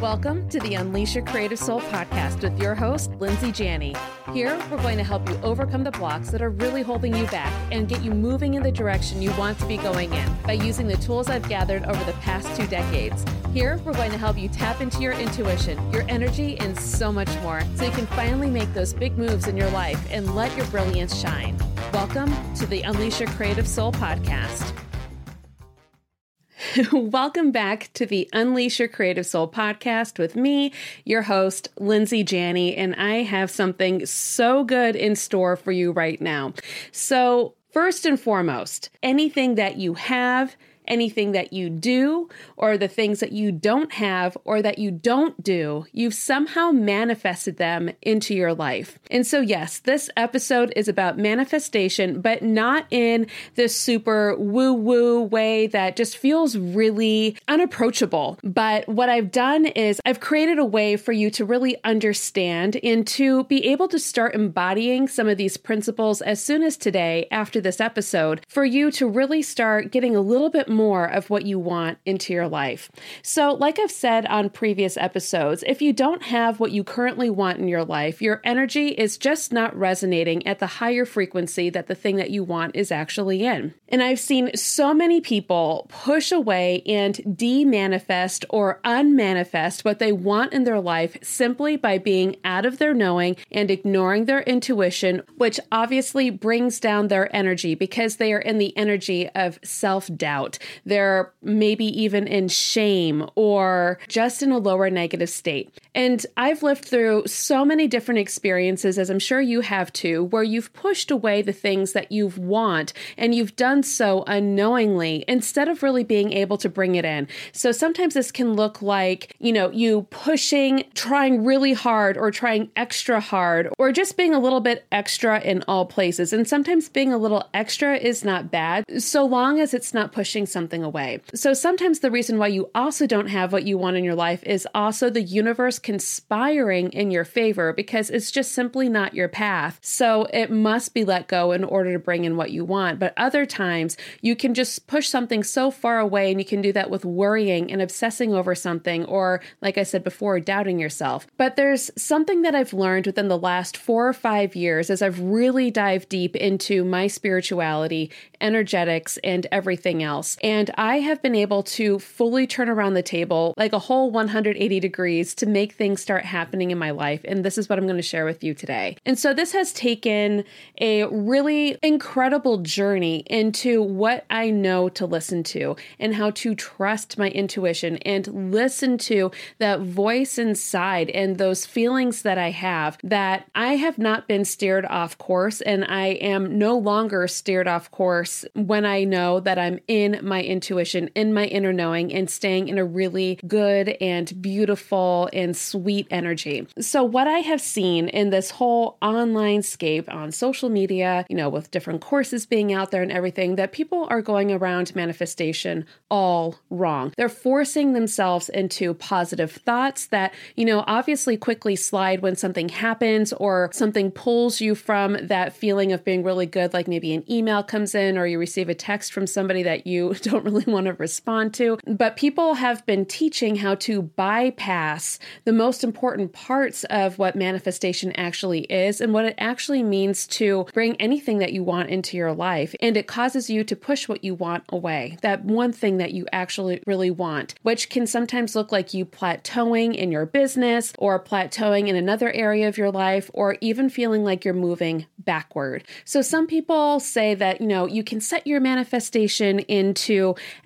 Welcome to the Unleash Your Creative Soul podcast with your host, Lindsay Jani. Here, we're going to help you overcome the blocks that are really holding you back and get you moving in the direction you want to be going in by using the tools I've gathered over the past two decades. Here, we're going to help you tap into your intuition, your energy, and so much more so you can finally make those big moves in your life and let your brilliance shine. Welcome to the Unleash Your Creative Soul podcast. Welcome back to the Unleash Your Creative Soul podcast with me, your host, Lindsay Jani, and I have something so good in store for you right now. So, first and foremost, anything that you have, anything that you do or the things that you don't have or that you don't do, you've somehow manifested them into your life. And so, yes, this episode is about manifestation, but not in this super woo woo way that just feels really unapproachable. But what I've done is I've created a way for you to really understand and to be able to start embodying some of these principles as soon as today after this episode for you to really start getting a little bit more of what you want into your life. So, like I've said on previous episodes, if you don't have what you currently want in your life, your energy is just not resonating at the higher frequency that the thing that you want is actually in. And I've seen so many people push away and de manifest or unmanifest what they want in their life simply by being out of their knowing and ignoring their intuition, which obviously brings down their energy because they are in the energy of self doubt. They're maybe even in shame or just in a lower negative state. And I've lived through so many different experiences, as I'm sure you have too, where you've pushed away the things that you want and you've done so unknowingly instead of really being able to bring it in. So sometimes this can look like, you know, you pushing, trying really hard or trying extra hard or just being a little bit extra in all places. And sometimes being a little extra is not bad, so long as it's not pushing something away. So sometimes the reason why you also don't have what you want in your life is also the universe conspiring in your favor because it's just simply not your path. So it must be let go in order to bring in what you want. But other times you can just push something so far away and you can do that with worrying and obsessing over something or, like I said before, doubting yourself. But there's something that I've learned within the last four or five years as I've really dived deep into my spirituality, energetics, and everything else. And I have been able to fully turn around the table like a whole 180 degrees to make things start happening in my life. And this is what I'm going to share with you today. And so this has taken a really incredible journey into what I know to listen to and how to trust my intuition and listen to that voice inside and those feelings that I have that I have not been steered off course and I am no longer steered off course when I know that I'm in my intuition, in my inner knowing, and staying in a really good and beautiful and sweet energy. So, what I have seen in this whole online scape on social media, you know, with different courses being out there and everything, that people are going around manifestation all wrong. They're forcing themselves into positive thoughts that, you know, obviously quickly slide when something happens or something pulls you from that feeling of being really good, like maybe an email comes in or you receive a text from somebody that you don't really want to respond to. But people have been teaching how to bypass the most important parts of what manifestation actually is and what it actually means to bring anything that you want into your life. And it causes you to push what you want away, that one thing that you actually really want, which can sometimes look like you plateauing in your business or plateauing in another area of your life or even feeling like you're moving backward. So some people say that, you know, you can set your manifestation into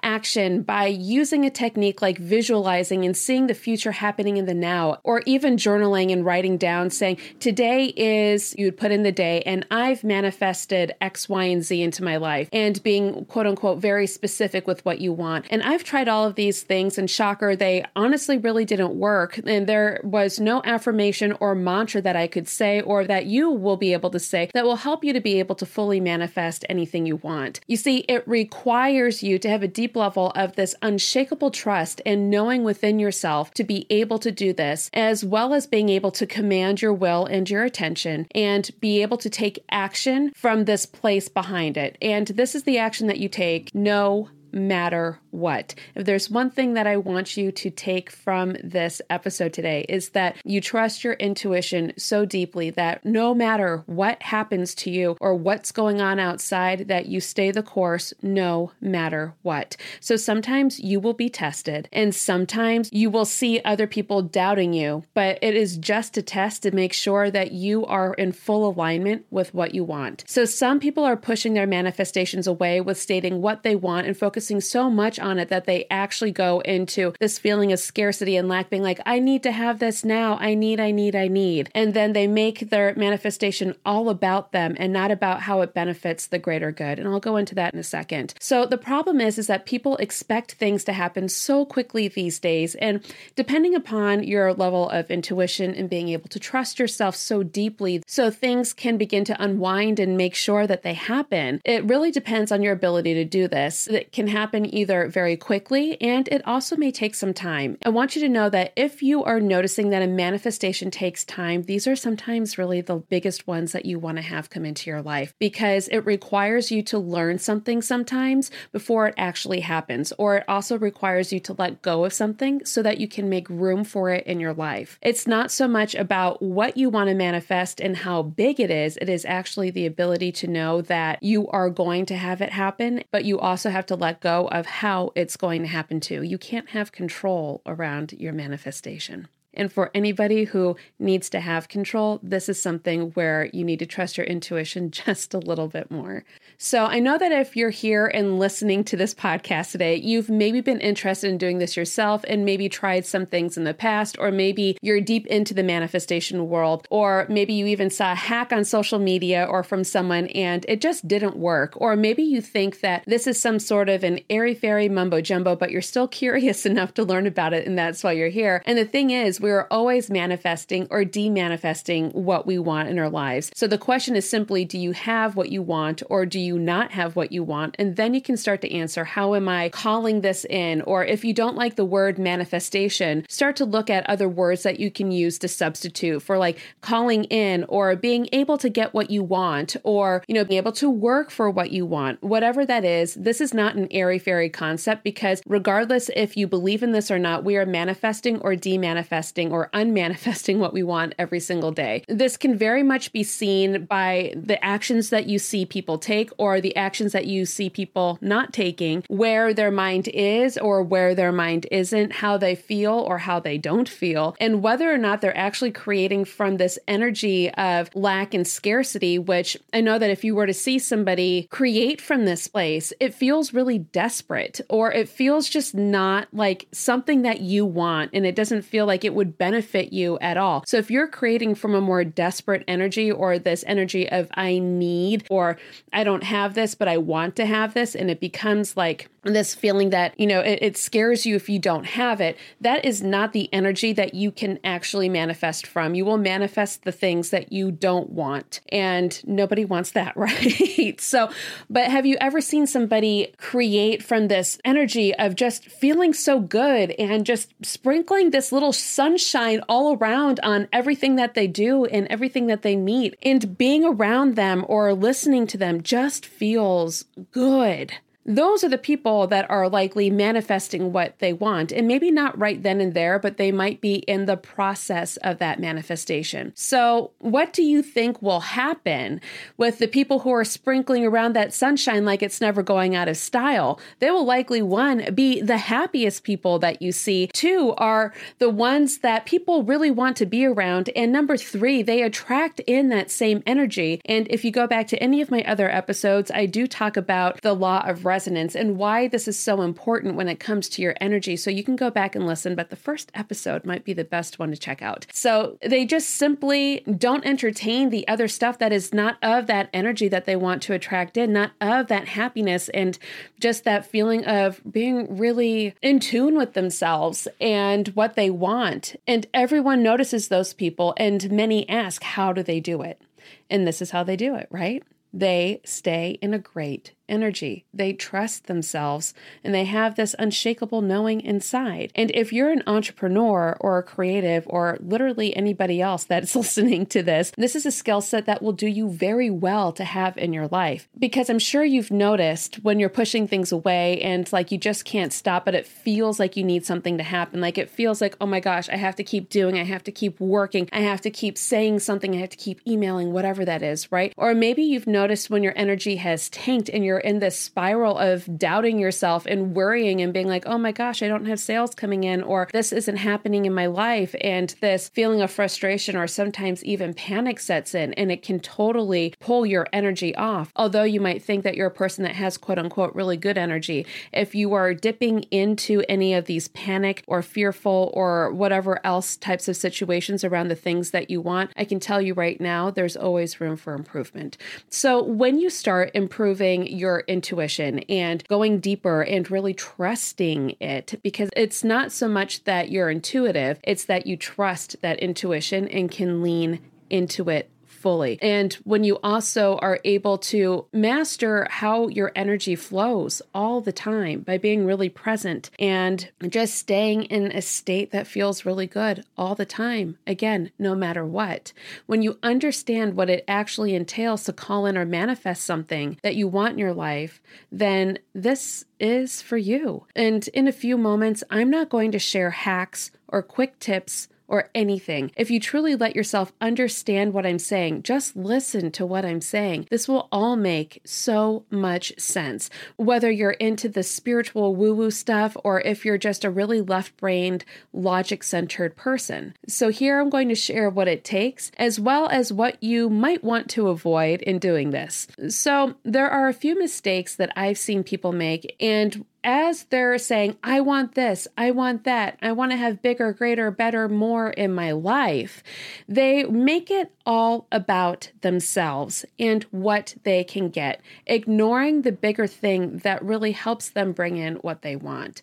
action by using a technique like visualizing and seeing the future happening in the now, or even journaling and writing down saying, Today is, you'd put in the day, and I've manifested X, Y, and Z into my life, and being quote unquote very specific with what you want. And I've tried all of these things, and shocker, they honestly really didn't work. And there was no affirmation or mantra that I could say, or that you will be able to say, that will help you to be able to fully manifest anything you want. You see, it requires you to have a deep level of this unshakable trust and knowing within yourself to be able to do this, as well as being able to command your will and your attention and be able to take action from this place behind it. And this is the action that you take know matter what. If there's one thing that I want you to take from this episode today, is that you trust your intuition so deeply that no matter what happens to you or what's going on outside, that you stay the course no matter what. So sometimes you will be tested, and sometimes you will see other people doubting you, but it is just a test to make sure that you are in full alignment with what you want. So some people are pushing their manifestations away with stating what they want and focusing so much on it that they actually go into this feeling of scarcity and lack, being like, I need to have this now. I need, I need, I need. And then they make their manifestation all about them and not about how it benefits the greater good. And I'll go into that in a second. So the problem is, is that people expect things to happen so quickly these days. And depending upon your level of intuition and being able to trust yourself so deeply, so things can begin to unwind and make sure that they happen, it really depends on your ability to do this. It can happen either very quickly and it also may take some time. I want you to know that if you are noticing that a manifestation takes time, these are sometimes really the biggest ones that you want to have come into your life because it requires you to learn something sometimes before it actually happens, or it also requires you to let go of something so that you can make room for it in your life. It's not so much about what you want to manifest and how big it is, it is actually the ability to know that you are going to have it happen, but you also have to let go of how it's going to happen too. You can't have control around your manifestation. And for anybody who needs to have control, this is something where you need to trust your intuition just a little bit more. So I know that if you're here and listening to this podcast today, you've maybe been interested in doing this yourself and maybe tried some things in the past, or maybe you're deep into the manifestation world, or maybe you even saw a hack on social media or from someone and it just didn't work. Or maybe you think that this is some sort of an airy fairy mumbo jumbo, but you're still curious enough to learn about it and that's why you're here. And the thing is, we're always manifesting or demanifesting what we want in our lives. So the question is simply do you have what you want or do you not have what you want? And then you can start to answer how am I calling this in? Or if you don't like the word manifestation, start to look at other words that you can use to substitute for like calling in or being able to get what you want or, you know, being able to work for what you want. Whatever that is, this is not an airy fairy concept because regardless if you believe in this or not, we are manifesting or demanifesting or unmanifesting what we want every single day. This can very much be seen by the actions that you see people take or the actions that you see people not taking, where their mind is or where their mind isn't, how they feel or how they don't feel, and whether or not they're actually creating from this energy of lack and scarcity, which I know that if you were to see somebody create from this place, it feels really desperate or it feels just not like something that you want and it doesn't feel like it would benefit you at all. So if you're creating from a more desperate energy or this energy of I need or I don't have this, but I want to have this, and it becomes like this feeling that, you know, it, it, scares you if you don't have it, that is not the energy that you can actually manifest from. You will manifest the things that you don't want. And nobody wants that, right? so, but have you ever seen somebody create from this energy of just feeling so good and just sprinkling this little sunshine all around on everything that they do and everything that they meet? And being around them or listening to them just feels good those are the people that are likely manifesting what they want. And maybe not right then and there, but they might be in the process of that manifestation. So, what do you think will happen with the people who are sprinkling around that sunshine like it's never going out of style? They will likely, one, be the happiest people that you see, two, are the ones that people really want to be around. And number three, they attract in that same energy. And if you go back to any of my other episodes, I do talk about the law of resonance and why this is so important when it comes to your energy. So you can go back and listen, but the first episode might be the best one to check out. So they just simply don't entertain the other stuff that is not of that energy that they want to attract in, not of that happiness and just that feeling of being really in tune with themselves and what they want. And everyone notices those people, and many ask, How do they do it? And this is how they do it, right? They stay in a great energy. They trust themselves and they have this unshakable knowing inside. And if you're an entrepreneur or a creative or literally anybody else that's listening to this, this is a skill set that will do you very well to have in your life. Because I'm sure you've noticed when you're pushing things away and like you just can't stop, but it feels like you need something to happen. Like it feels like, oh my gosh, I have to keep doing, I have to keep working, I have to keep saying something, I have to keep emailing, whatever that is, right? Or maybe you've noticed when your energy has tanked and you're in this spiral of doubting yourself and worrying and being like, oh my gosh, I don't have sales coming in, or this isn't happening in my life. And this feeling of frustration or sometimes even panic sets in and it can totally pull your energy off. Although you might think that you're a person that has quote unquote really good energy, if you are dipping into any of these panic or fearful or whatever else types of situations around the things that you want, I can tell you right now, there's always room for improvement. So when you start improving your intuition and going deeper and really trusting it, because it's not so much that you're intuitive, it's that you trust that intuition and can lean into it fully. And when you also are able to master how your energy flows all the time by being really present and just staying in a state that feels really good all the time, again, no matter what. When you understand what it actually entails to call in or manifest something that you want in your life, then this is for you. And in a few moments, I'm not going to share hacks or quick tips or anything. If you truly let yourself understand what I'm saying, just listen to what I'm saying. This will all make so much sense. Whether you're into the spiritual woo woo stuff or if you're just a really left brained, logic centered person. So, here I'm going to share what it takes as well as what you might want to avoid in doing this. So, there are a few mistakes that I've seen people make, and as they're saying, I want this, I want that, I want to have bigger, greater, better, more in my life, they make it all about themselves and what they can get, ignoring the bigger thing that really helps them bring in what they want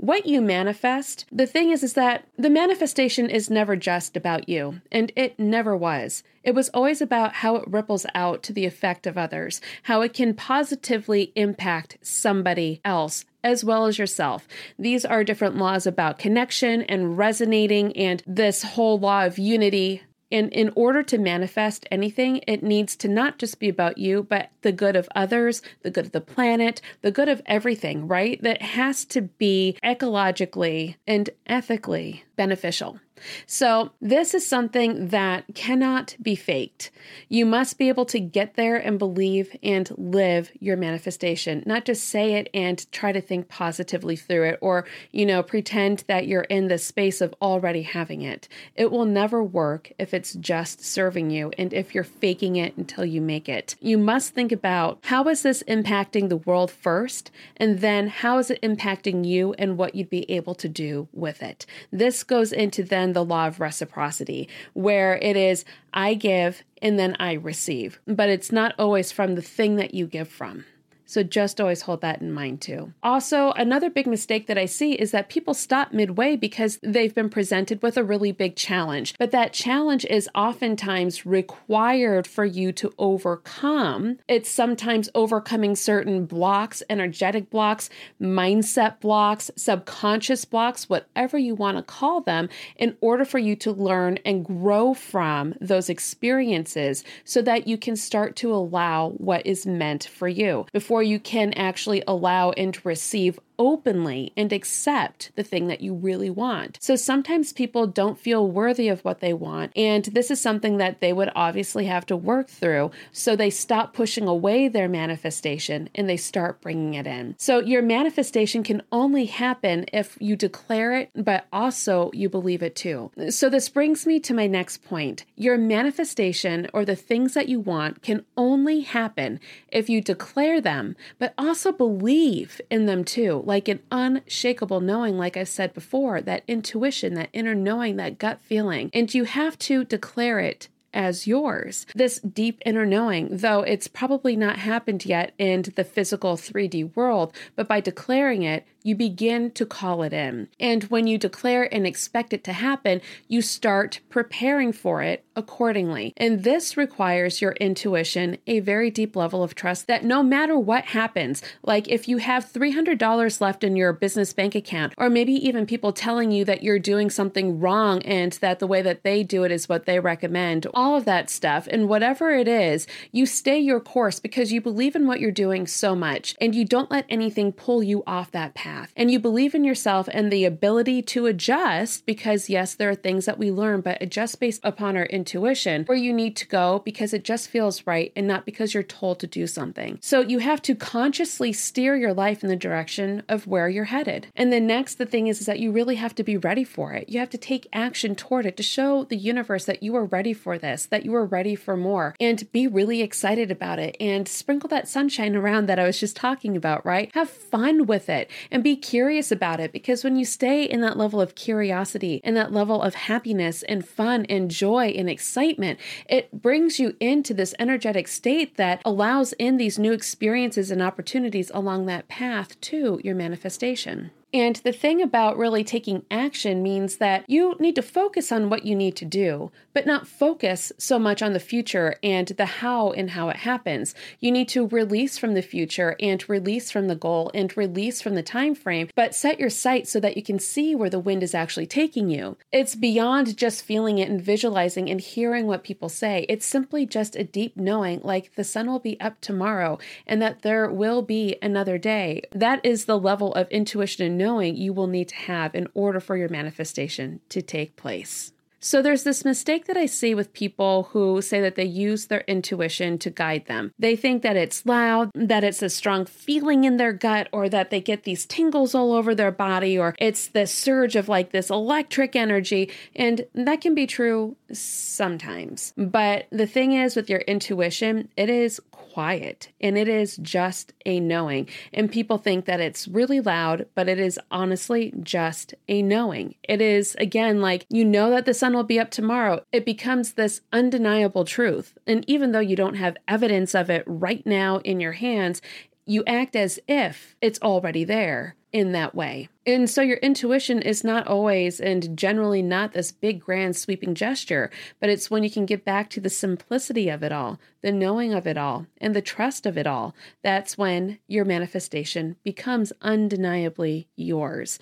what you manifest the thing is is that the manifestation is never just about you and it never was it was always about how it ripples out to the effect of others how it can positively impact somebody else as well as yourself. These are different laws about connection and resonating, and this whole law of unity and in order to manifest anything, it needs to not just be about you, but the good of others, the good of the planet, the good of everything, right? That has to be ecologically and ethically beneficial. So, this is something that cannot be faked. You must be able to get there and believe and live your manifestation, not just say it and try to think positively through it or, you know, pretend that you're in the space of already having it. It will never work if it's just serving you and if you're faking it until you make it. You must think about how is this impacting the world first, and then how is it impacting you and what you'd be able to do with it. This goes into then the law of reciprocity, where it is I give and then I receive, but it's not always from the thing that you give from. So just always hold that in mind too. Also, another big mistake that I see is that people stop midway because they've been presented with a really big challenge. But that challenge is oftentimes required for you to overcome. It's sometimes overcoming certain blocks, energetic blocks, mindset blocks, subconscious blocks, whatever you want to call them, in order for you to learn and grow from those experiences so that you can start to allow what is meant for you. Before before you can actually allow and receive openly and accept the thing that you really want. So sometimes people don't feel worthy of what they want. And this is something that they would obviously have to work through. So they stop pushing away their manifestation and they start bringing it in. So your manifestation can only happen if you declare it, but also you believe it too. So this brings me to my next point. Your manifestation or the things that you want can only happen if you declare them, but also believe in them too like an unshakable knowing, like I said before, that intuition, that inner knowing, that gut feeling. And you have to declare it as yours. This deep inner knowing, though it's probably not happened yet in the physical 3D world, but by declaring it, you begin to call it in. And when you declare and expect it to happen, you start preparing for it accordingly. And this requires your intuition, a very deep level of trust that no matter what happens, like if you have $300 left in your business bank account, or maybe even people telling you that you're doing something wrong and that the way that they do it is what they recommend, all of that stuff, and whatever it is, you stay your course because you believe in what you're doing so much and you don't let anything pull you off that path. And you believe in yourself and the ability to adjust because, yes, there are things that we learn, but adjust based upon our intuition where you need to go because it just feels right and not because you're told to do something. So you have to consciously steer your life in the direction of where you're headed. And then next, the thing is, is that you really have to be ready for it. You have to take action toward it to show the universe that you are ready for this, that you are ready for more, and be really excited about it and sprinkle that sunshine around that I was just talking about, right? Have fun with it and be curious about it because when you stay in that level of curiosity and that level of happiness and fun and joy and excitement, it brings you into this energetic state that allows in these new experiences and opportunities along that path to your manifestation. And the thing about really taking action means that you need to focus on what you need to do, but not focus so much on the future and the how and how it happens. You need to release from the future and release from the goal and release from the time frame, but set your sight so that you can see where the wind is actually taking you. It's beyond just feeling it and visualizing and hearing what people say. It's simply just a deep knowing like the sun will be up tomorrow and that there will be another day. That is the level of intuition and knowing you will need to have in order for your manifestation to take place. So there's this mistake that I see with people who say that they use their intuition to guide them. They think that it's loud, that it's a strong feeling in their gut, or that they get these tingles all over their body, or it's this surge of like this electric energy. And that can be true sometimes. But the thing is with your intuition, it is quiet and it is just a knowing. And people think that it's really loud, but it is honestly just a knowing. It is, again, like you know that the sun will be up tomorrow. It becomes this undeniable truth. And even though you don't have evidence of it right now in your hands, you act as if it's already there in that way. And so your intuition is not always and generally not this big, grand, sweeping gesture, but it's when you can get back to the simplicity of it all, the knowing of it all, and the trust of it all. That's when your manifestation becomes undeniably yours.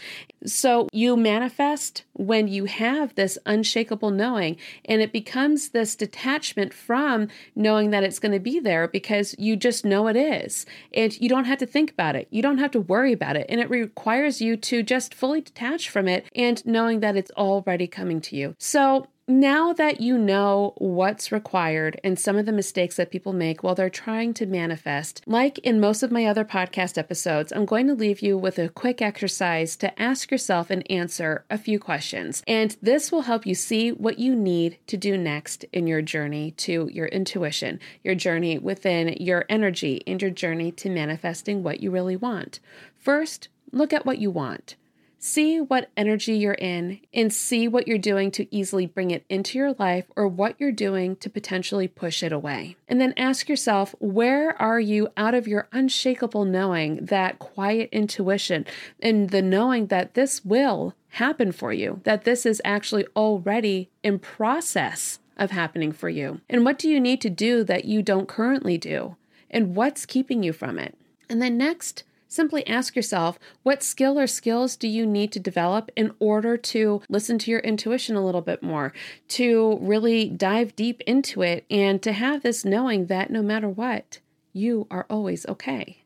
So you manifest when you have this unshakable knowing, and it becomes this detachment from knowing that it's going to be there because you just know it is. And you don't have to think about it, you don't have to worry about it. And it requires you to just fully detach from it and knowing that it's already coming to you. So, now that you know what's required and some of the mistakes that people make while they're trying to manifest, like in most of my other podcast episodes, I'm going to leave you with a quick exercise to ask yourself and answer a few questions. And this will help you see what you need to do next in your journey to your intuition, your journey within your energy, and your journey to manifesting what you really want. First, Look at what you want. See what energy you're in and see what you're doing to easily bring it into your life or what you're doing to potentially push it away. And then ask yourself, where are you out of your unshakable knowing, that quiet intuition, and the knowing that this will happen for you, that this is actually already in process of happening for you? And what do you need to do that you don't currently do? And what's keeping you from it? And then next, Simply ask yourself what skill or skills do you need to develop in order to listen to your intuition a little bit more, to really dive deep into it, and to have this knowing that no matter what, you are always okay.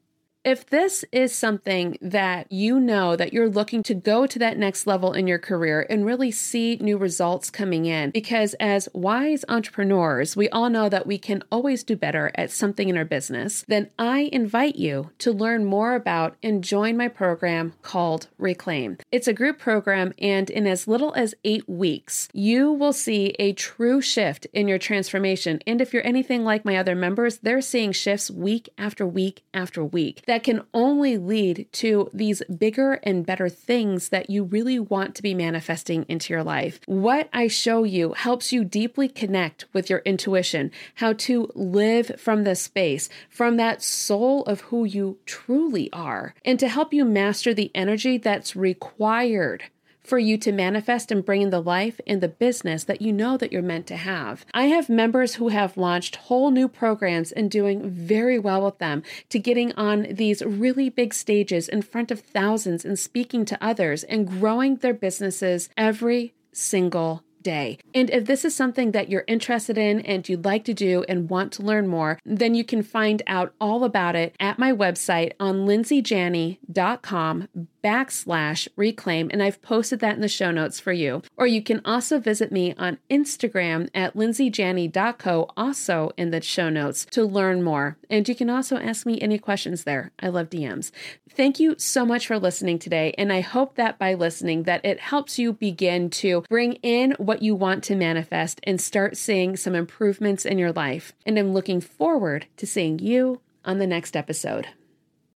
If this is something that you know that you're looking to go to that next level in your career and really see new results coming in, because as wise entrepreneurs, we all know that we can always do better at something in our business, then I invite you to learn more about and join my program called Reclaim. It's a group program, and in as little as eight weeks, you will see a true shift in your transformation. And if you're anything like my other members, they're seeing shifts week after week after week that can only lead to these bigger and better things that you really want to be manifesting into your life. What I show you helps you deeply connect with your intuition, how to live from the space, from that soul of who you truly are, and to help you master the energy that's required for you to manifest and bring in the life and the business that you know that you're meant to have. I have members who have launched whole new programs and doing very well with them to getting on these really big stages in front of thousands and speaking to others and growing their businesses every single day. And if this is something that you're interested in and you'd like to do and want to learn more, then you can find out all about it at my website on lindsayjani.com backslash reclaim. And I've posted that in the show notes for you. Or you can also visit me on Instagram at lindsayjani.co, also in the show notes to learn more. And you can also ask me any questions there. I love DMs. Thank you so much for listening today. And I hope that by listening that it helps you begin to bring in what you want to manifest and start seeing some improvements in your life. And I'm looking forward to seeing you on the next episode.